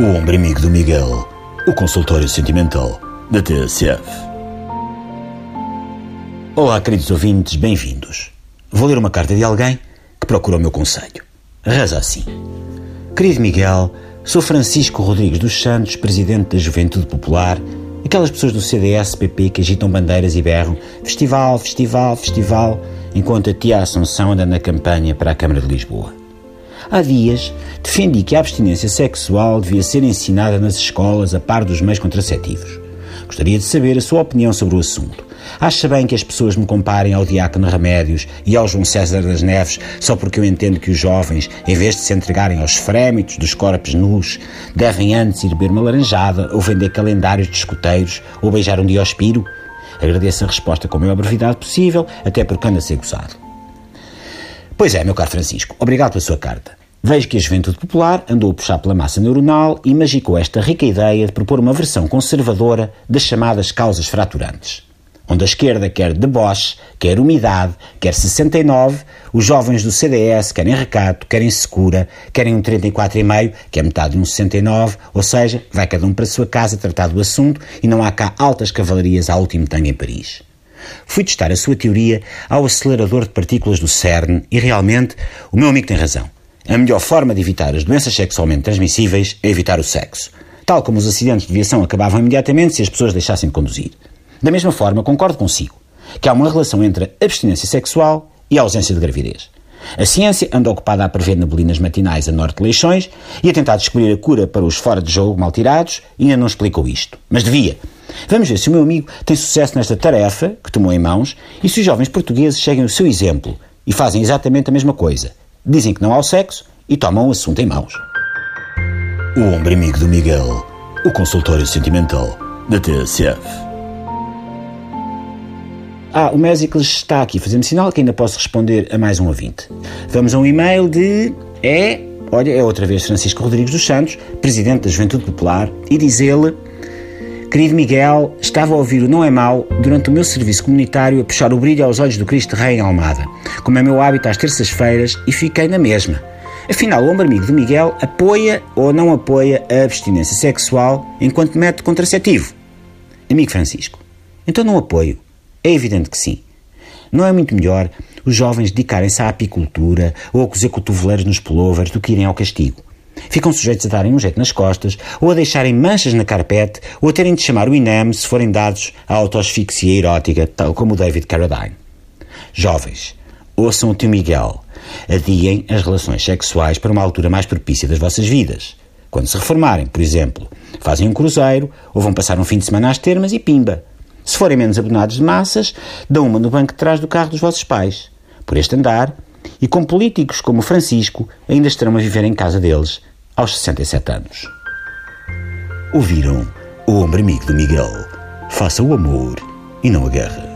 O ombro amigo do Miguel, o consultório sentimental da TSF. Olá, queridos ouvintes, bem-vindos. Vou ler uma carta de alguém que procura o meu conselho. Reza assim: Querido Miguel, sou Francisco Rodrigues dos Santos, presidente da Juventude Popular, aquelas pessoas do CDS-PP que agitam bandeiras e berram festival, festival, festival, enquanto a tia Assunção anda na campanha para a Câmara de Lisboa. Há dias defendi que a abstinência sexual devia ser ensinada nas escolas a par dos meios contraceptivos. Gostaria de saber a sua opinião sobre o assunto. Acha bem que as pessoas me comparem ao Diácono Remédios e ao João César das Neves só porque eu entendo que os jovens, em vez de se entregarem aos frémitos dos corpos nus, devem antes ir beber uma laranjada ou vender calendários de escuteiros ou beijar um diospiro? Agradeço a resposta com a maior brevidade possível, até porque anda a ser gozado. Pois é, meu caro Francisco, obrigado pela sua carta. Vejo que a juventude popular andou a puxar pela massa neuronal e magicou esta rica ideia de propor uma versão conservadora das chamadas causas fraturantes. Onde a esquerda quer deboche, quer umidade, quer 69, os jovens do CDS querem recato, querem secura, querem um 34,5, que é metade de um 69, ou seja, vai cada um para a sua casa tratar do assunto e não há cá altas cavalarias ao último tango em Paris. Fui testar a sua teoria ao acelerador de partículas do CERN e realmente o meu amigo tem razão. A melhor forma de evitar as doenças sexualmente transmissíveis é evitar o sexo. Tal como os acidentes de viação acabavam imediatamente se as pessoas deixassem de conduzir. Da mesma forma, concordo consigo que há uma relação entre a abstinência sexual e a ausência de gravidez. A ciência anda ocupada a prever neblinas matinais a norte de Leixões e a tentar descobrir a cura para os fora de jogo mal tirados e ainda não explicou isto. Mas devia. Vamos ver se o meu amigo tem sucesso nesta tarefa que tomou em mãos e se os jovens portugueses seguem o seu exemplo e fazem exatamente a mesma coisa. Dizem que não há sexo e tomam o assunto em mãos. O ombro amigo do Miguel, o consultório sentimental da TSF. Ah, o Mésicles está aqui fazendo sinal que ainda posso responder a mais um ouvinte. Vamos a um e-mail de. É. Olha, é outra vez Francisco Rodrigues dos Santos, presidente da Juventude Popular, e diz ele. Querido Miguel, estava a ouvir o Não é Mau durante o meu serviço comunitário a puxar o brilho aos olhos do Cristo Rei em Almada, como é meu hábito às terças-feiras, e fiquei na mesma. Afinal, o ombro amigo de Miguel apoia ou não apoia a abstinência sexual enquanto método contraceptivo? Amigo Francisco, então não apoio. É evidente que sim. Não é muito melhor os jovens dedicarem-se à apicultura ou a cozer cotoveleiros nos pullovers do que irem ao castigo? Ficam sujeitos a darem um jeito nas costas, ou a deixarem manchas na carpete, ou a terem de chamar o INEM se forem dados à autoasfixia erótica, tal como o David Carradine. Jovens, ouçam o tio Miguel. Adiem as relações sexuais para uma altura mais propícia das vossas vidas. Quando se reformarem, por exemplo, fazem um cruzeiro ou vão passar um fim de semana às termas e pimba. Se forem menos abonados de massas, dão uma no banco de trás do carro dos vossos pais. Por este andar, e com políticos como Francisco, ainda estarão a viver em casa deles aos 67 anos. Ouviram o ombro amigo do Miguel. Faça o amor e não a guerra.